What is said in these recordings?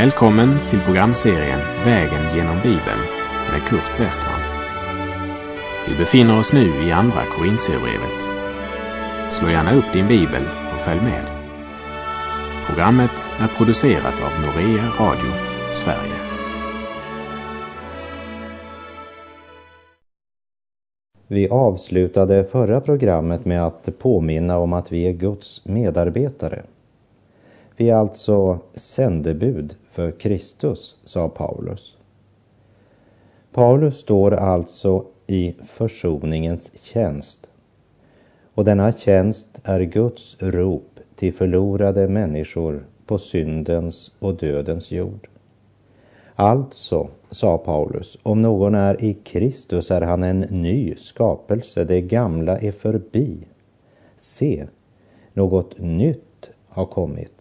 Välkommen till programserien Vägen genom Bibeln med Kurt Westman. Vi befinner oss nu i Andra Korintierbrevet. Slå gärna upp din bibel och följ med. Programmet är producerat av Norea Radio Sverige. Vi avslutade förra programmet med att påminna om att vi är Guds medarbetare. Vi är alltså sändebud för Kristus, sa Paulus. Paulus står alltså i försoningens tjänst. Och denna tjänst är Guds rop till förlorade människor på syndens och dödens jord. Alltså, sa Paulus, om någon är i Kristus är han en ny skapelse, det gamla är förbi. Se, något nytt har kommit.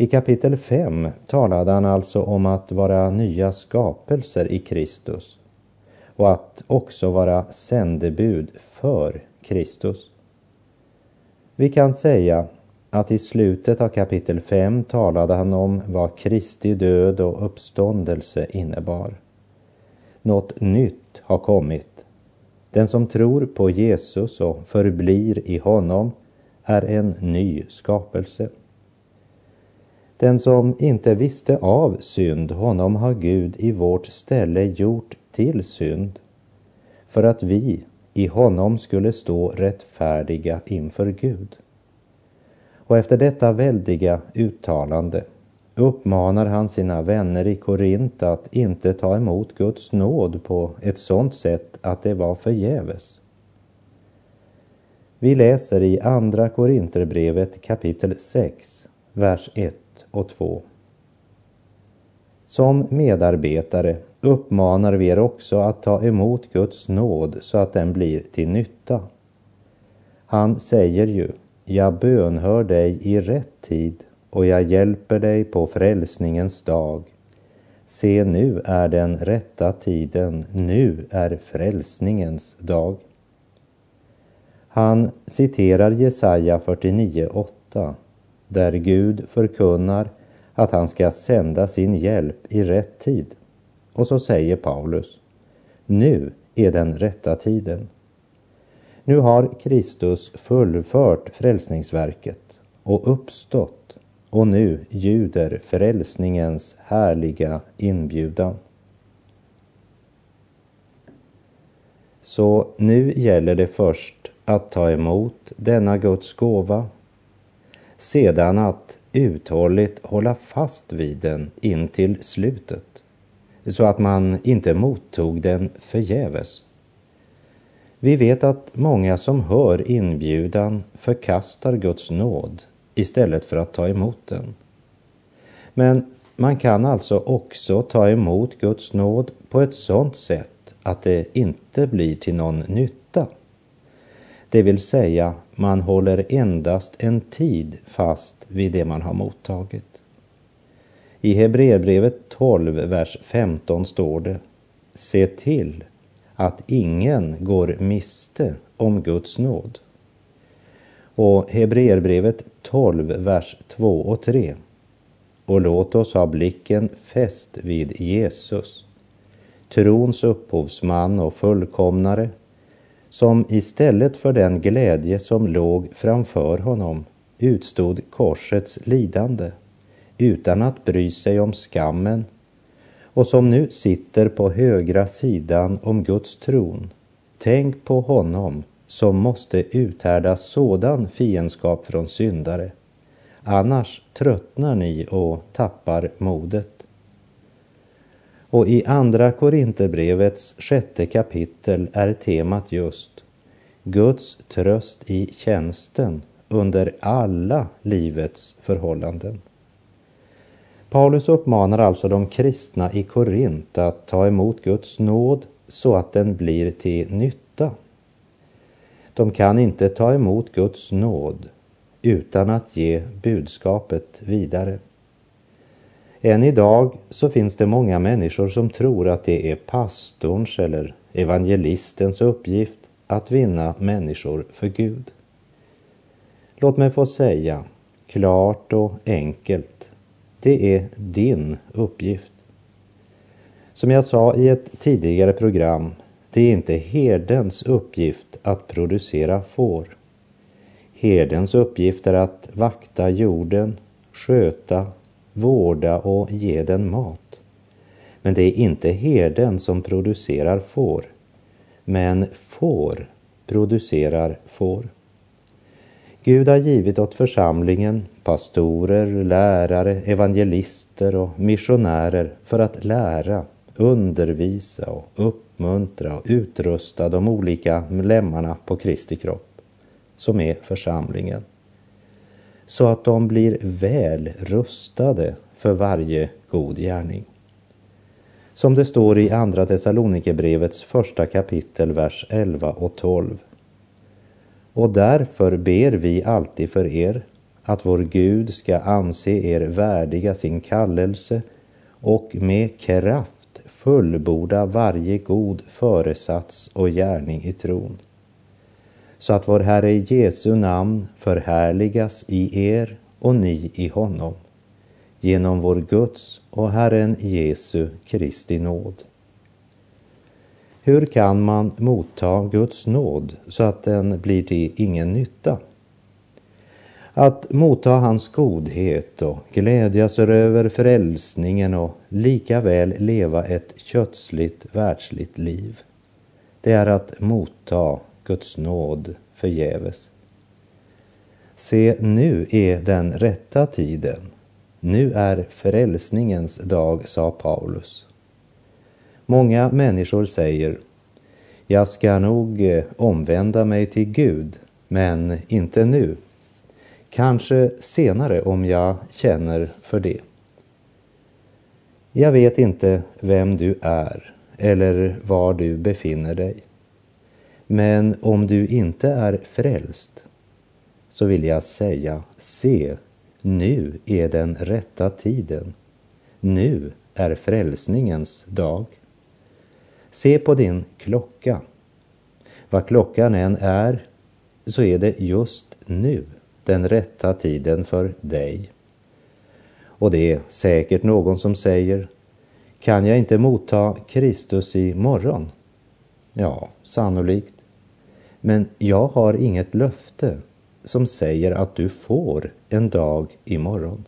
I kapitel 5 talade han alltså om att vara nya skapelser i Kristus och att också vara sändebud för Kristus. Vi kan säga att i slutet av kapitel 5 talade han om vad Kristi död och uppståndelse innebar. Något nytt har kommit. Den som tror på Jesus och förblir i honom är en ny skapelse. Den som inte visste av synd, honom har Gud i vårt ställe gjort till synd, för att vi i honom skulle stå rättfärdiga inför Gud. Och efter detta väldiga uttalande uppmanar han sina vänner i Korint att inte ta emot Guds nåd på ett sådant sätt att det var förgäves. Vi läser i Andra Korinterbrevet kapitel 6, vers 1 och 2. Som medarbetare uppmanar vi er också att ta emot Guds nåd så att den blir till nytta. Han säger ju, jag bönhör dig i rätt tid och jag hjälper dig på frälsningens dag. Se, nu är den rätta tiden, nu är frälsningens dag. Han citerar Jesaja 49.8 där Gud förkunnar att han ska sända sin hjälp i rätt tid. Och så säger Paulus, nu är den rätta tiden. Nu har Kristus fullfört frälsningsverket och uppstått och nu ljuder frälsningens härliga inbjudan. Så nu gäller det först att ta emot denna Guds gåva sedan att uthålligt hålla fast vid den in till slutet, så att man inte mottog den förgäves. Vi vet att många som hör inbjudan förkastar Guds nåd istället för att ta emot den. Men man kan alltså också ta emot Guds nåd på ett sådant sätt att det inte blir till någon nytta. Det vill säga, man håller endast en tid fast vid det man har mottagit. I Hebreerbrevet 12, vers 15 står det Se till att ingen går miste om Guds nåd. Och Hebreerbrevet 12, vers 2 och 3. Och låt oss ha blicken fäst vid Jesus, trons upphovsman och fullkomnare, som istället för den glädje som låg framför honom utstod korsets lidande utan att bry sig om skammen och som nu sitter på högra sidan om Guds tron. Tänk på honom som måste uthärda sådan fiendskap från syndare. Annars tröttnar ni och tappar modet. Och i Andra Korinthierbrevets sjätte kapitel är temat just Guds tröst i tjänsten under alla livets förhållanden. Paulus uppmanar alltså de kristna i Korint att ta emot Guds nåd så att den blir till nytta. De kan inte ta emot Guds nåd utan att ge budskapet vidare. Än idag så finns det många människor som tror att det är pastorns eller evangelistens uppgift att vinna människor för Gud. Låt mig få säga klart och enkelt Det är din uppgift. Som jag sa i ett tidigare program, det är inte herdens uppgift att producera får. Herdens uppgift är att vakta jorden, sköta, vårda och ge den mat. Men det är inte herden som producerar får, men får producerar får. Gud har givit åt församlingen pastorer, lärare, evangelister och missionärer för att lära, undervisa och uppmuntra och utrusta de olika lemmarna på Kristi kropp, som är församlingen, så att de blir väl rustade för varje god gärning. Som det står i Andra Thessalonikerbrevets första kapitel, vers 11 och 12. Och därför ber vi alltid för er att vår Gud ska anse er värdiga sin kallelse och med kraft fullborda varje god föresats och gärning i tron. Så att vår Herre Jesu namn förhärligas i er och ni i honom genom vår Guds och Herren Jesu Kristi nåd. Hur kan man motta Guds nåd så att den blir till ingen nytta? Att motta hans godhet och glädjas över frälsningen och likaväl leva ett kötsligt världsligt liv. Det är att motta Guds nåd förgäves. Se, nu är den rätta tiden. Nu är frälsningens dag, sa Paulus. Många människor säger, jag ska nog eh, omvända mig till Gud, men inte nu. Kanske senare om jag känner för det. Jag vet inte vem du är eller var du befinner dig. Men om du inte är frälst så vill jag säga, se, nu är den rätta tiden. Nu är frälsningens dag. Se på din klocka. Vad klockan än är så är det just nu den rätta tiden för dig. Och det är säkert någon som säger, kan jag inte motta Kristus i morgon? Ja, sannolikt. Men jag har inget löfte som säger att du får en dag imorgon.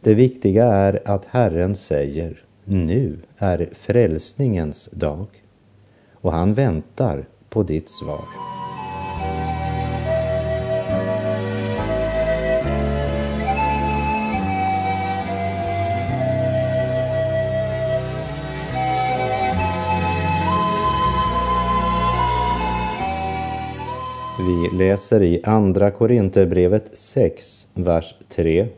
Det viktiga är att Herren säger, nu är frälsningens dag. Och han väntar på ditt svar. Vi läser i Andra Korinthierbrevet 6, vers 3.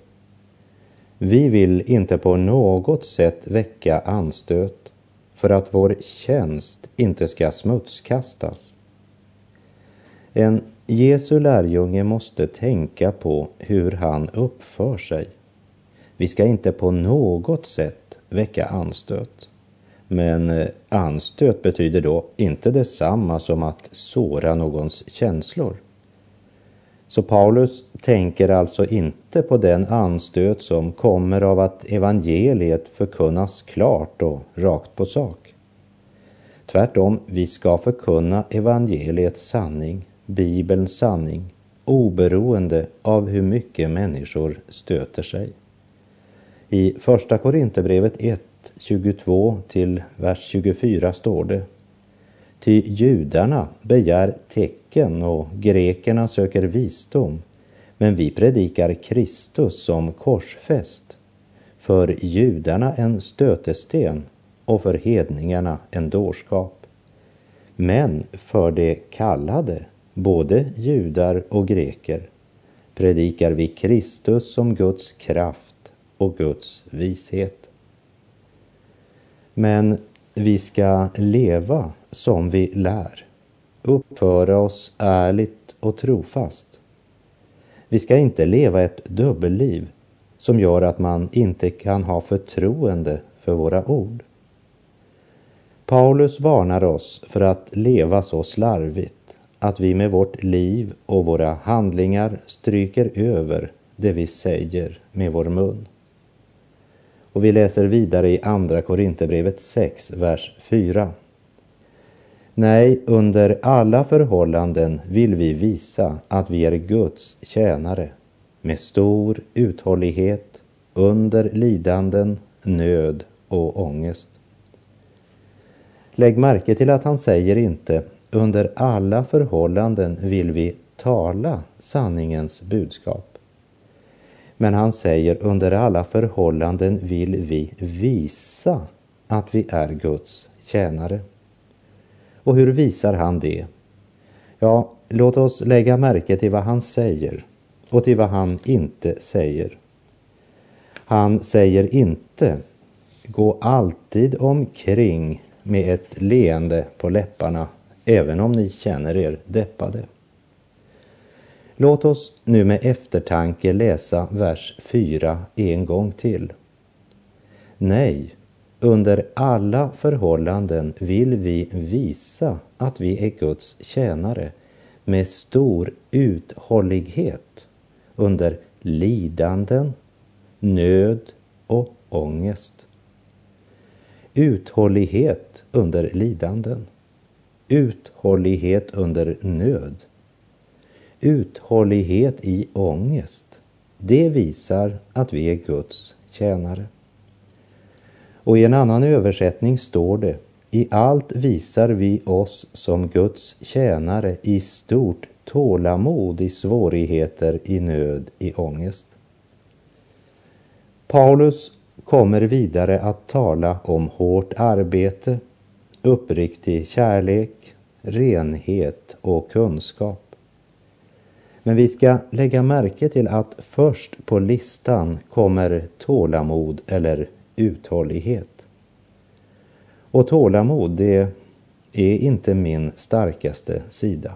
Vi vill inte på något sätt väcka anstöt för att vår tjänst inte ska smutskastas. En Jesu lärjunge måste tänka på hur han uppför sig. Vi ska inte på något sätt väcka anstöt. Men eh, anstöt betyder då inte detsamma som att såra någons känslor. Så Paulus tänker alltså inte på den anstöt som kommer av att evangeliet förkunnas klart och rakt på sak. Tvärtom, vi ska förkunna evangeliets sanning, Bibelns sanning, oberoende av hur mycket människor stöter sig. I Första Korinthierbrevet 1 22 till vers 24 står det. Ty judarna begär tecken och grekerna söker visdom, men vi predikar Kristus som korsfäst, för judarna en stötesten och för hedningarna en dårskap. Men för de kallade, både judar och greker, predikar vi Kristus som Guds kraft och Guds vishet. Men vi ska leva som vi lär, uppföra oss ärligt och trofast. Vi ska inte leva ett dubbelliv som gör att man inte kan ha förtroende för våra ord. Paulus varnar oss för att leva så slarvigt att vi med vårt liv och våra handlingar stryker över det vi säger med vår mun. Och vi läser vidare i Andra Korinthierbrevet 6, vers 4. Nej, under alla förhållanden vill vi visa att vi är Guds tjänare med stor uthållighet under lidanden, nöd och ångest. Lägg märke till att han säger inte under alla förhållanden vill vi tala sanningens budskap. Men han säger under alla förhållanden vill vi visa att vi är Guds tjänare. Och hur visar han det? Ja, låt oss lägga märke till vad han säger och till vad han inte säger. Han säger inte gå alltid omkring med ett leende på läpparna även om ni känner er deppade. Låt oss nu med eftertanke läsa vers 4 en gång till. Nej, under alla förhållanden vill vi visa att vi är Guds tjänare med stor uthållighet under lidanden, nöd och ångest. Uthållighet under lidanden. Uthållighet under nöd. Uthållighet i ångest. Det visar att vi är Guds tjänare. Och i en annan översättning står det i allt visar vi oss som Guds tjänare i stort tålamod i svårigheter, i nöd, i ångest. Paulus kommer vidare att tala om hårt arbete, uppriktig kärlek, renhet och kunskap. Men vi ska lägga märke till att först på listan kommer tålamod eller uthållighet. Och tålamod, det är inte min starkaste sida.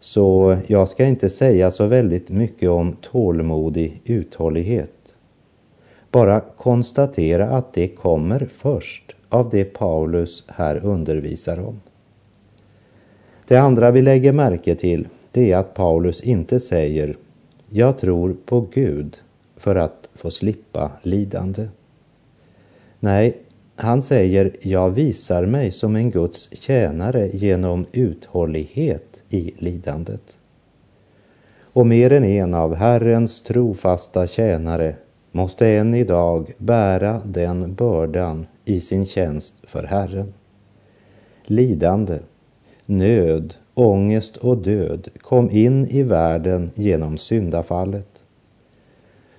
Så jag ska inte säga så väldigt mycket om tålmodig uthållighet. Bara konstatera att det kommer först av det Paulus här undervisar om. Det andra vi lägger märke till det är att Paulus inte säger jag tror på Gud för att få slippa lidande. Nej, han säger jag visar mig som en Guds tjänare genom uthållighet i lidandet. Och mer än en av Herrens trofasta tjänare måste än idag bära den bördan i sin tjänst för Herren. Lidande, nöd, ångest och död kom in i världen genom syndafallet.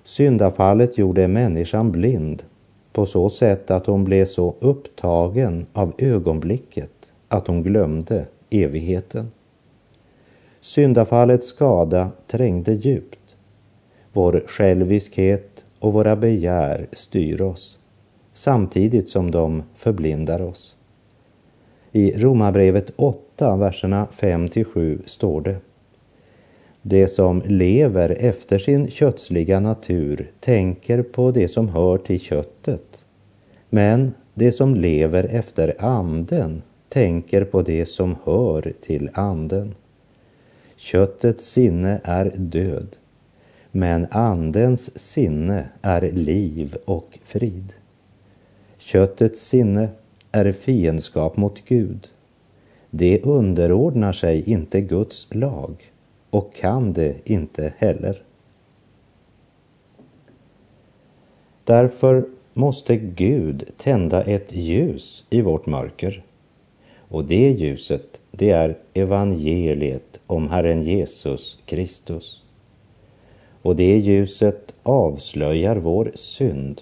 Syndafallet gjorde människan blind på så sätt att hon blev så upptagen av ögonblicket att hon glömde evigheten. Syndafallets skada trängde djupt. Vår själviskhet och våra begär styr oss samtidigt som de förblindar oss. I Romarbrevet 8, verserna 5 7 står det det som lever efter sin kötsliga natur tänker på det som hör till köttet. Men det som lever efter anden tänker på det som hör till anden. Köttets sinne är död, men andens sinne är liv och frid. Köttets sinne är fiendskap mot Gud. Det underordnar sig inte Guds lag och kan det inte heller. Därför måste Gud tända ett ljus i vårt mörker. Och det ljuset, det är evangeliet om Herren Jesus Kristus. Och det ljuset avslöjar vår synd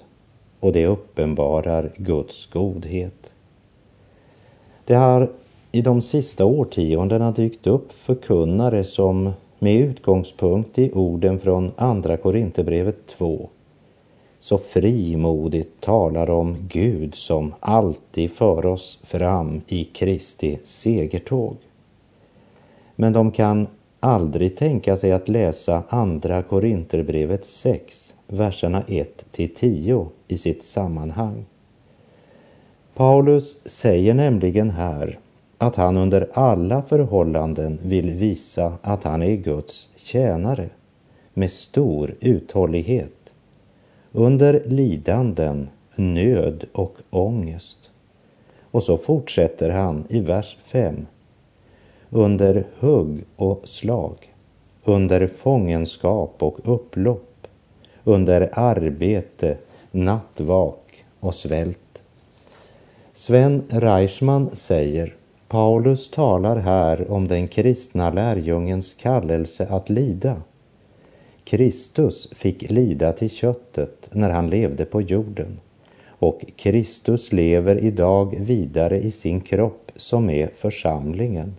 och det uppenbarar Guds godhet. Det har i de sista årtiondena dykt upp förkunnare som med utgångspunkt i orden från Andra Korinthierbrevet 2 så frimodigt talar om Gud som alltid för oss fram i Kristi segertåg. Men de kan aldrig tänka sig att läsa Andra Korinterbrevet 6, verserna 1 till 10 i sitt sammanhang. Paulus säger nämligen här att han under alla förhållanden vill visa att han är Guds tjänare med stor uthållighet under lidanden, nöd och ångest. Och så fortsätter han i vers 5. Under hugg och slag, under fångenskap och upplopp, under arbete, nattvak och svält. Sven Reichman säger Paulus talar här om den kristna lärjungens kallelse att lida. Kristus fick lida till köttet när han levde på jorden och Kristus lever idag vidare i sin kropp som är församlingen.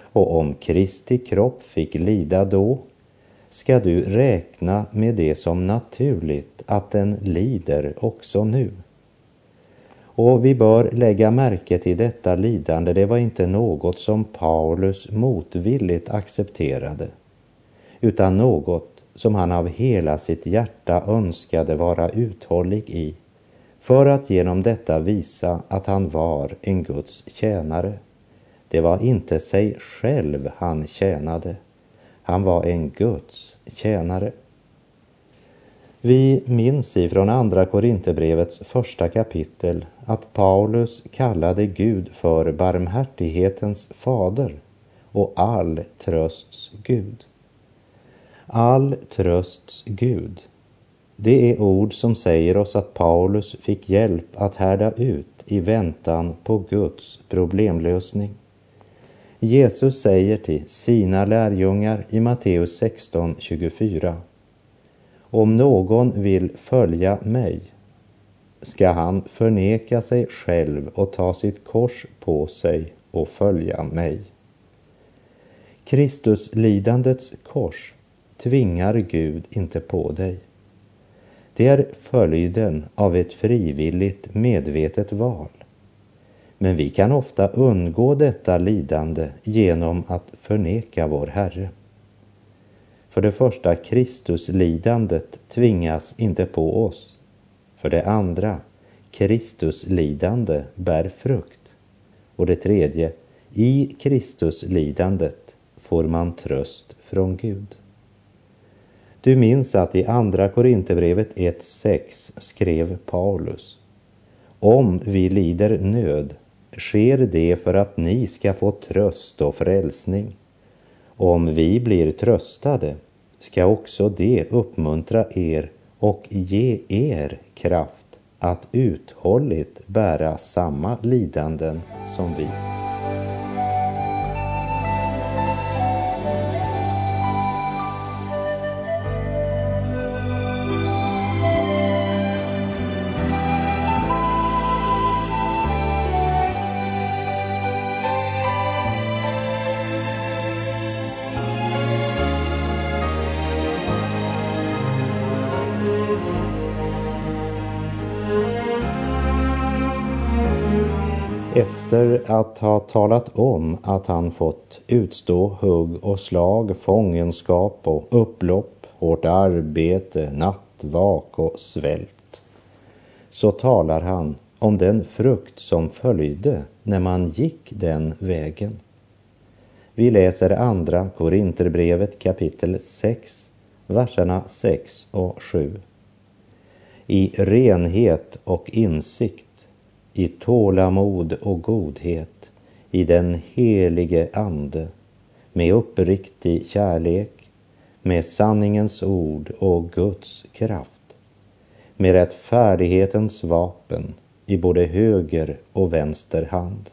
Och om Kristi kropp fick lida då ska du räkna med det som naturligt att den lider också nu. Och vi bör lägga märke till detta lidande. Det var inte något som Paulus motvilligt accepterade, utan något som han av hela sitt hjärta önskade vara uthållig i, för att genom detta visa att han var en Guds tjänare. Det var inte sig själv han tjänade, han var en Guds tjänare. Vi minns ifrån Andra Korinthierbrevets första kapitel att Paulus kallade Gud för barmhärtighetens fader och all trösts Gud. All trösts Gud. Det är ord som säger oss att Paulus fick hjälp att härda ut i väntan på Guds problemlösning. Jesus säger till sina lärjungar i Matteus 16 24. om någon vill följa mig ska han förneka sig själv och ta sitt kors på sig och följa mig. Kristuslidandets kors tvingar Gud inte på dig. Det är följden av ett frivilligt medvetet val. Men vi kan ofta undgå detta lidande genom att förneka vår Herre. För det första, Kristuslidandet tvingas inte på oss. För det andra, Kristuslidande bär frukt. Och det tredje, i Kristuslidandet får man tröst från Gud. Du minns att i Andra Korinthierbrevet 1.6 skrev Paulus Om vi lider nöd sker det för att ni ska få tröst och frälsning. Om vi blir tröstade ska också det uppmuntra er och ge er kraft att uthålligt bära samma lidanden som vi. Efter att ha talat om att han fått utstå hugg och slag, fångenskap och upplopp, hårt arbete, nattvak och svält, så talar han om den frukt som följde när man gick den vägen. Vi läser andra Korinterbrevet kapitel 6, verserna 6 och 7. I renhet och insikt i tålamod och godhet, i den helige Ande, med uppriktig kärlek, med sanningens ord och Guds kraft, med rättfärdighetens vapen i både höger och vänster hand.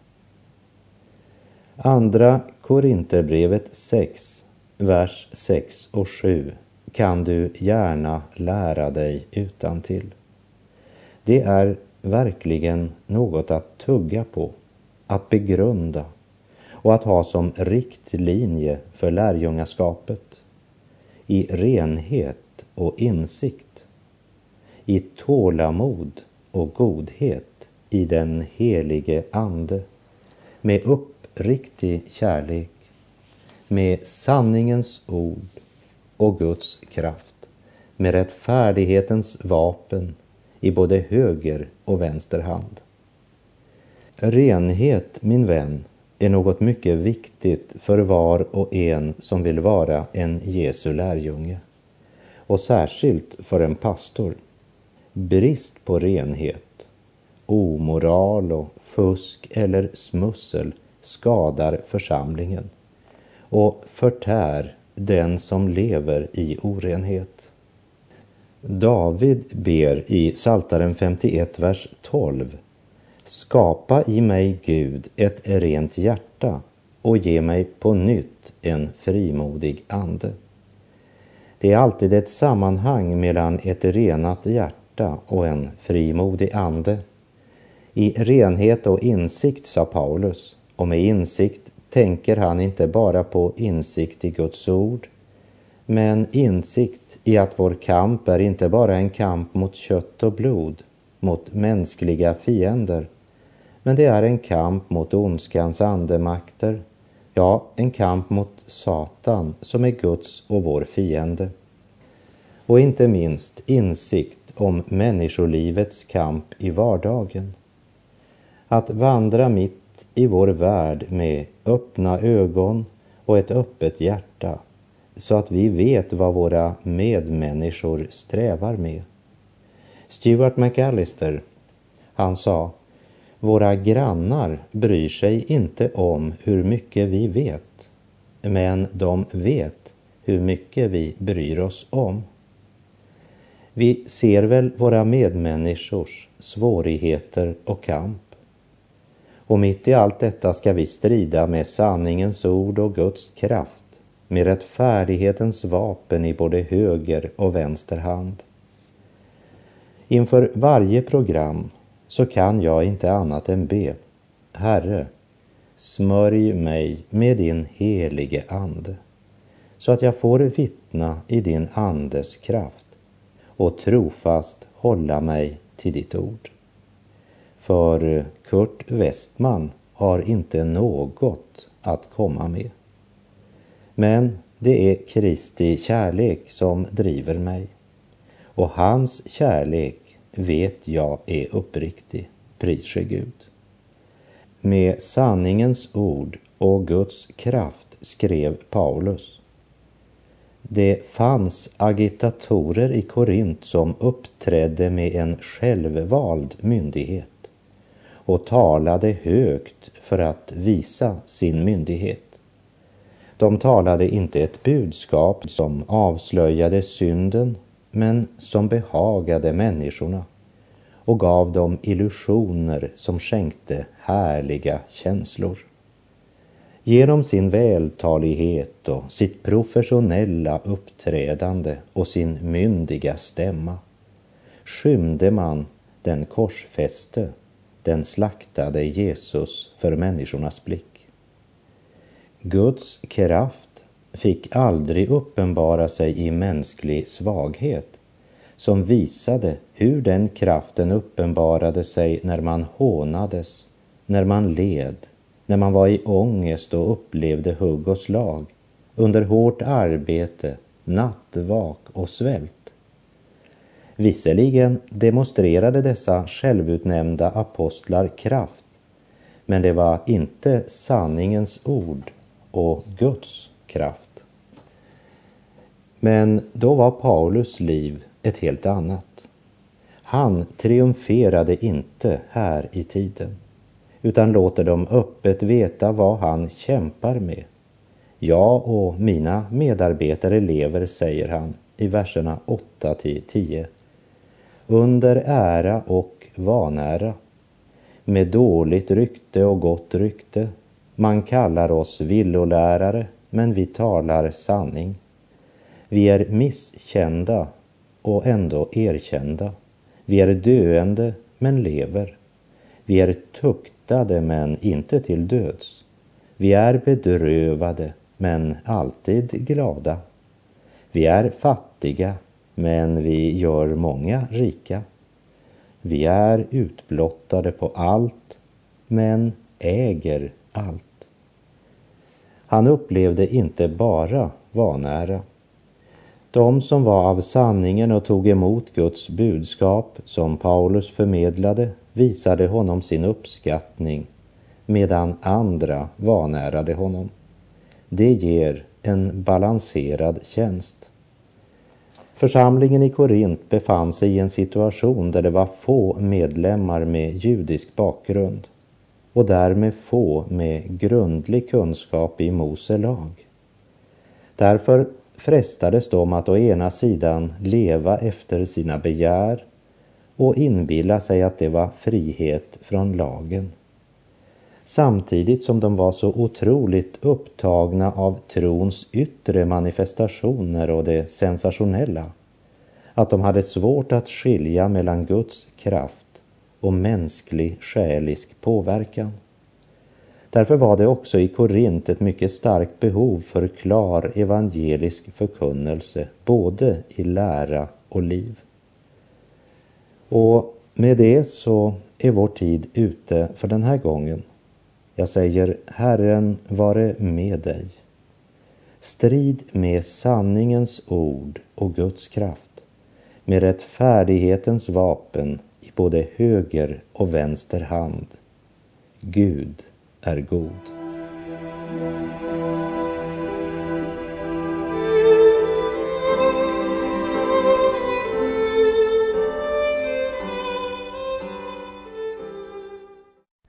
Andra Korinterbrevet 6, vers 6 och 7 kan du gärna lära dig utan till. Det är verkligen något att tugga på, att begrunda och att ha som riktlinje för lärjungaskapet. I renhet och insikt, i tålamod och godhet i den helige Ande, med uppriktig kärlek, med sanningens ord och Guds kraft, med rättfärdighetens vapen i både höger och vänster hand. Renhet, min vän, är något mycket viktigt för var och en som vill vara en Jesu lärjunge och särskilt för en pastor. brist på renhet, omoral och fusk eller smussel skadar församlingen och förtär den som lever i orenhet. David ber i Saltaren 51, vers 12. Skapa i mig, Gud, ett rent hjärta och ge mig på nytt en frimodig ande. Det är alltid ett sammanhang mellan ett renat hjärta och en frimodig ande. I renhet och insikt, sa Paulus, och med insikt tänker han inte bara på insikt i Guds ord, men insikt i att vår kamp är inte bara en kamp mot kött och blod, mot mänskliga fiender, men det är en kamp mot ondskans andemakter, ja, en kamp mot Satan som är Guds och vår fiende. Och inte minst insikt om människolivets kamp i vardagen. Att vandra mitt i vår värld med öppna ögon och ett öppet hjärta så att vi vet vad våra medmänniskor strävar med. Stuart McAllister, han sa, våra grannar bryr sig inte om hur mycket vi vet, men de vet hur mycket vi bryr oss om. Vi ser väl våra medmänniskors svårigheter och kamp. Och mitt i allt detta ska vi strida med sanningens ord och Guds kraft med rättfärdighetens vapen i både höger och vänster hand. Inför varje program så kan jag inte annat än be. Herre, smörj mig med din helige Ande så att jag får vittna i din Andes kraft och trofast hålla mig till ditt ord. För Kurt Westman har inte något att komma med. Men det är Kristi kärlek som driver mig. Och hans kärlek vet jag är uppriktig, pris Gud. Med sanningens ord och Guds kraft skrev Paulus. Det fanns agitatorer i Korint som uppträdde med en självvald myndighet och talade högt för att visa sin myndighet. De talade inte ett budskap som avslöjade synden, men som behagade människorna och gav dem illusioner som skänkte härliga känslor. Genom sin vältalighet och sitt professionella uppträdande och sin myndiga stämma skymde man den korsfäste, den slaktade Jesus för människornas blick. Guds kraft fick aldrig uppenbara sig i mänsklig svaghet som visade hur den kraften uppenbarade sig när man hånades, när man led, när man var i ångest och upplevde hugg och slag, under hårt arbete, nattvak och svält. Visserligen demonstrerade dessa självutnämnda apostlar kraft, men det var inte sanningens ord och Guds kraft. Men då var Paulus liv ett helt annat. Han triumferade inte här i tiden, utan låter dem öppet veta vad han kämpar med. Jag och mina medarbetare lever, säger han i verserna 8 till 10. Under ära och vanära, med dåligt rykte och gott rykte, man kallar oss villolärare, men vi talar sanning. Vi är misskända och ändå erkända. Vi är döende, men lever. Vi är tuktade, men inte till döds. Vi är bedrövade, men alltid glada. Vi är fattiga, men vi gör många rika. Vi är utblottade på allt, men äger allt. Han upplevde inte bara vanära. De som var av sanningen och tog emot Guds budskap som Paulus förmedlade visade honom sin uppskattning medan andra vanärade honom. Det ger en balanserad tjänst. Församlingen i Korint befann sig i en situation där det var få medlemmar med judisk bakgrund och därmed få med grundlig kunskap i Mose lag. Därför frestades de att å ena sidan leva efter sina begär och inbilla sig att det var frihet från lagen. Samtidigt som de var så otroligt upptagna av trons yttre manifestationer och det sensationella att de hade svårt att skilja mellan Guds kraft och mänsklig själisk påverkan. Därför var det också i Korint ett mycket starkt behov för klar evangelisk förkunnelse, både i lära och liv. Och med det så är vår tid ute för den här gången. Jag säger Herren vare med dig. Strid med sanningens ord och Guds kraft, med rättfärdighetens vapen i både höger och vänster hand. Gud är god.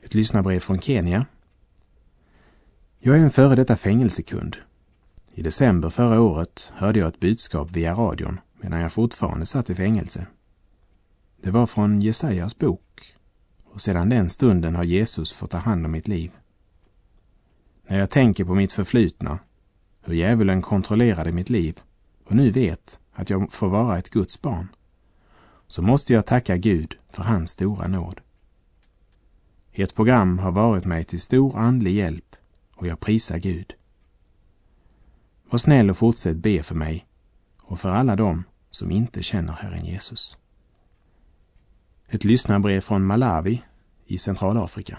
Ett lyssnarbrev från Kenya. Jag är en före detta fängelsekund. I december förra året hörde jag ett budskap via radion medan jag fortfarande satt i fängelse. Det var från Jesajas bok och sedan den stunden har Jesus fått ta hand om mitt liv. När jag tänker på mitt förflutna, hur djävulen kontrollerade mitt liv och nu vet att jag får vara ett Guds barn, så måste jag tacka Gud för hans stora nåd. Ert program har varit mig till stor andlig hjälp och jag prisar Gud. Var snäll och fortsätt be för mig och för alla dem som inte känner Herren Jesus. Ett lyssnarbrev från Malawi i Centralafrika.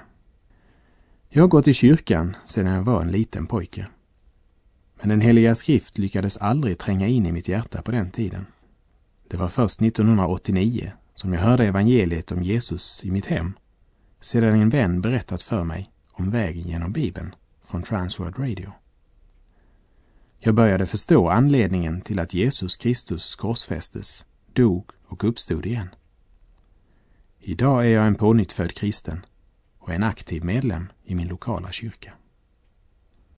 Jag har gått i kyrkan sedan jag var en liten pojke. Men den heliga skrift lyckades aldrig tränga in i mitt hjärta på den tiden. Det var först 1989 som jag hörde evangeliet om Jesus i mitt hem sedan en vän berättat för mig om vägen genom Bibeln från Transworld Radio. Jag började förstå anledningen till att Jesus Kristus korsfästes, dog och uppstod igen. Idag är jag en pånyttfödd kristen och en aktiv medlem i min lokala kyrka.